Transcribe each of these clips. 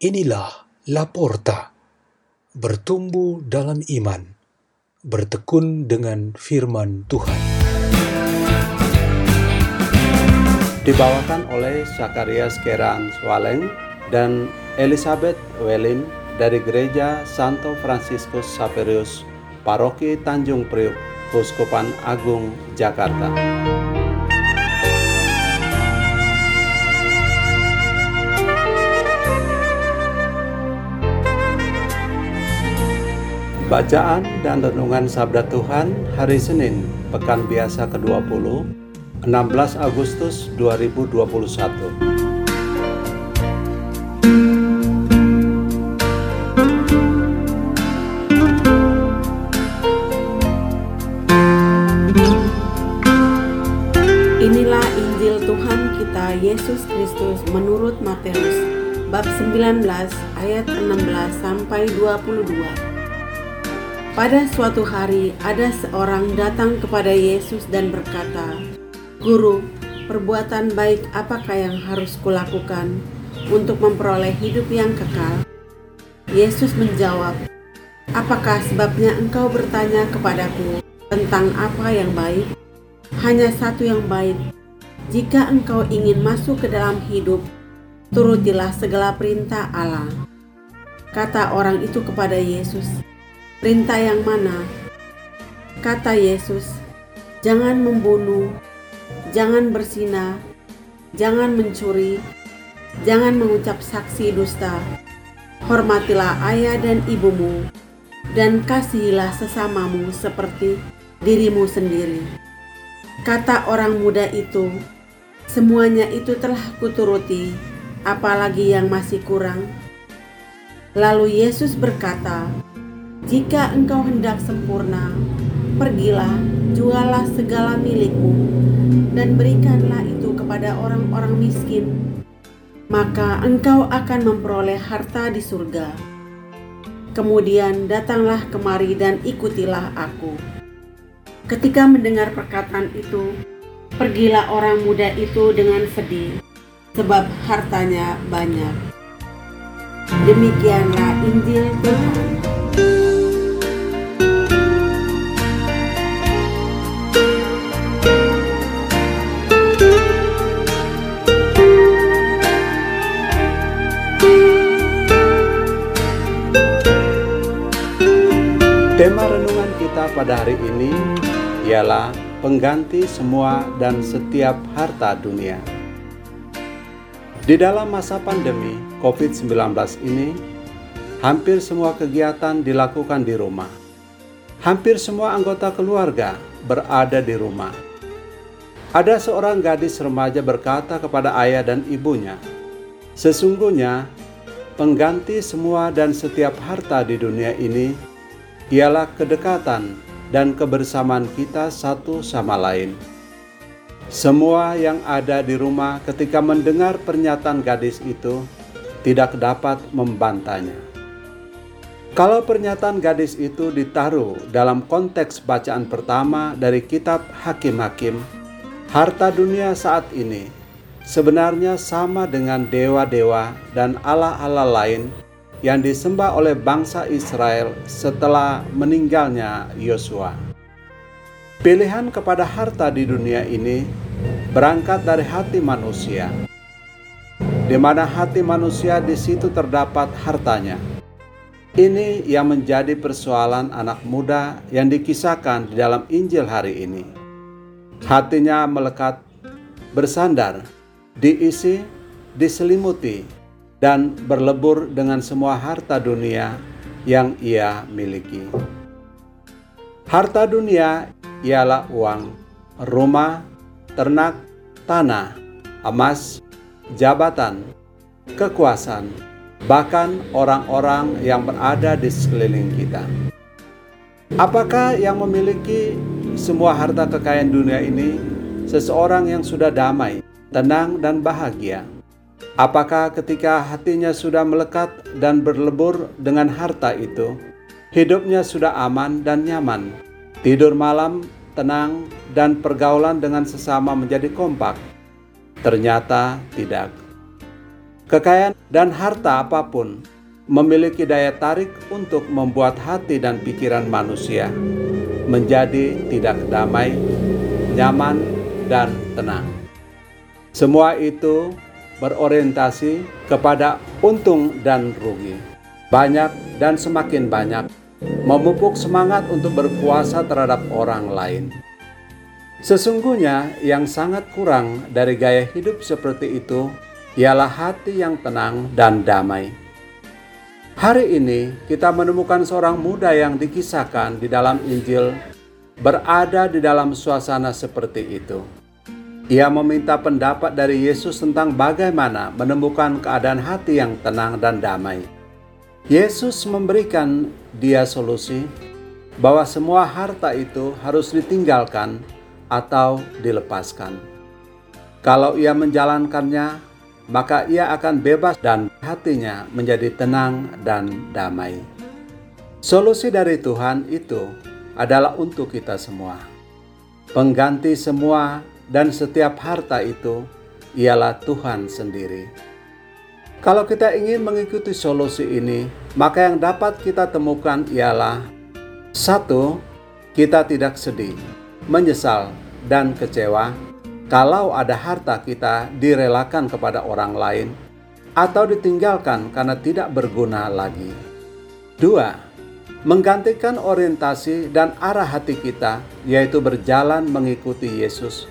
Inilah Laporta, bertumbuh dalam iman, bertekun dengan firman Tuhan. Dibawakan oleh Sakarias Keran Swaleng dan Elizabeth Welin dari Gereja Santo Fransiskus Saverius, Paroki Tanjung Priuk, Kuskupan Agung, Jakarta. Bacaan dan renungan Sabda Tuhan hari Senin, Pekan Biasa ke-20, 16 Agustus 2021. Inilah Injil Tuhan kita Yesus Kristus menurut Matius bab 19 ayat 16 sampai 22. Pada suatu hari ada seorang datang kepada Yesus dan berkata, "Guru, perbuatan baik apakah yang harus kulakukan untuk memperoleh hidup yang kekal?" Yesus menjawab, "Apakah sebabnya engkau bertanya kepadaku tentang apa yang baik? Hanya satu yang baik. Jika engkau ingin masuk ke dalam hidup, turutilah segala perintah Allah." Kata orang itu kepada Yesus, "Perintah yang mana?" Kata Yesus, "Jangan membunuh, jangan berzina, jangan mencuri, jangan mengucap saksi dusta, hormatilah ayah dan ibumu, dan kasihilah sesamamu seperti dirimu sendiri." Kata orang muda itu, "Semuanya itu telah kuturuti, apalagi yang masih kurang." Lalu Yesus berkata, "Jika engkau hendak sempurna, pergilah, jualah segala milikmu, dan berikanlah itu kepada orang-orang miskin, maka engkau akan memperoleh harta di surga. Kemudian datanglah kemari dan ikutilah Aku." Ketika mendengar perkataan itu, pergilah orang muda itu dengan sedih, sebab hartanya banyak. Demikianlah Injil Tuhan. Tema renungan kita pada hari ini ialah pengganti semua dan setiap harta dunia. Di dalam masa pandemi COVID-19 ini, hampir semua kegiatan dilakukan di rumah. Hampir semua anggota keluarga berada di rumah. Ada seorang gadis remaja berkata kepada ayah dan ibunya, "Sesungguhnya pengganti semua dan setiap harta di dunia ini ialah kedekatan dan kebersamaan kita satu sama lain. Semua yang ada di rumah ketika mendengar pernyataan gadis itu tidak dapat membantahnya. Kalau pernyataan gadis itu ditaruh dalam konteks bacaan pertama dari kitab Hakim-Hakim, harta dunia saat ini sebenarnya sama dengan dewa-dewa dan allah-allah lain yang disembah oleh bangsa Israel setelah meninggalnya Yosua. Pilihan kepada harta di dunia ini berangkat dari hati manusia. Di mana hati manusia di situ terdapat hartanya. Ini yang menjadi persoalan anak muda yang dikisahkan di dalam Injil hari ini. Hatinya melekat, bersandar, diisi, diselimuti dan berlebur dengan semua harta dunia yang ia miliki. Harta dunia ialah uang, rumah, ternak, tanah, emas, jabatan, kekuasaan, bahkan orang-orang yang berada di sekeliling kita. Apakah yang memiliki semua harta kekayaan dunia ini seseorang yang sudah damai, tenang, dan bahagia? Apakah ketika hatinya sudah melekat dan berlebur dengan harta itu, hidupnya sudah aman dan nyaman, tidur malam tenang, dan pergaulan dengan sesama menjadi kompak? Ternyata tidak. Kekayaan dan harta apa pun memiliki daya tarik untuk membuat hati dan pikiran manusia menjadi tidak damai, nyaman, dan tenang. Semua itu berorientasi kepada untung dan rugi. Banyak dan semakin banyak memupuk semangat untuk berkuasa terhadap orang lain. Sesungguhnya, yang sangat kurang dari gaya hidup seperti itu ialah hati yang tenang dan damai. Hari ini, kita menemukan seorang muda yang dikisahkan di dalam Injil berada di dalam suasana seperti itu. Ia meminta pendapat dari Yesus tentang bagaimana menemukan keadaan hati yang tenang dan damai. Yesus memberikan dia solusi bahwa semua harta itu harus ditinggalkan atau dilepaskan. Kalau ia menjalankannya, maka ia akan bebas dan hatinya menjadi tenang dan damai. Solusi dari Tuhan itu adalah untuk kita semua. Pengganti semua dan setiap harta itu ialah Tuhan sendiri. Kalau kita ingin mengikuti solusi ini, maka yang dapat kita temukan ialah satu, kita tidak sedih, menyesal, dan kecewa kalau ada harta kita direlakan kepada orang lain atau ditinggalkan karena tidak berguna lagi. Dua, menggantikan orientasi dan arah hati kita, yaitu berjalan mengikuti Yesus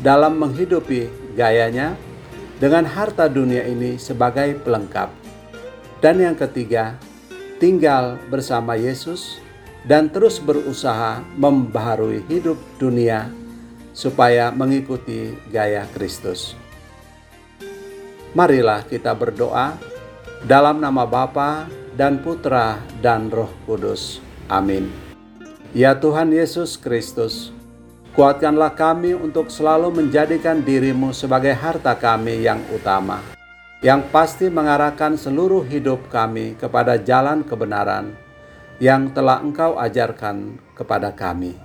dalam menghidupi gayanya dengan harta dunia ini sebagai pelengkap. Dan yang ketiga, tinggal bersama Yesus dan terus berusaha membaharui hidup dunia supaya mengikuti gaya Kristus. Marilah kita berdoa dalam nama Bapa dan Putra dan Roh Kudus. Amin. Ya Tuhan Yesus Kristus, Kuatkanlah kami untuk selalu menjadikan dirimu sebagai harta kami yang utama, yang pasti mengarahkan seluruh hidup kami kepada jalan kebenaran yang telah Engkau ajarkan kepada kami.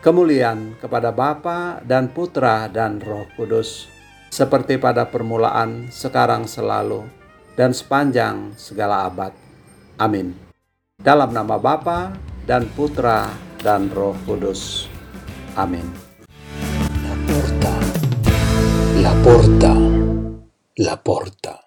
Kemuliaan kepada Bapa dan Putra dan Roh Kudus, seperti pada permulaan, sekarang selalu, dan sepanjang segala abad. Amin. Dalam nama Bapa dan Putra dan Roh Kudus. Amin. La porta, la porta, la porta.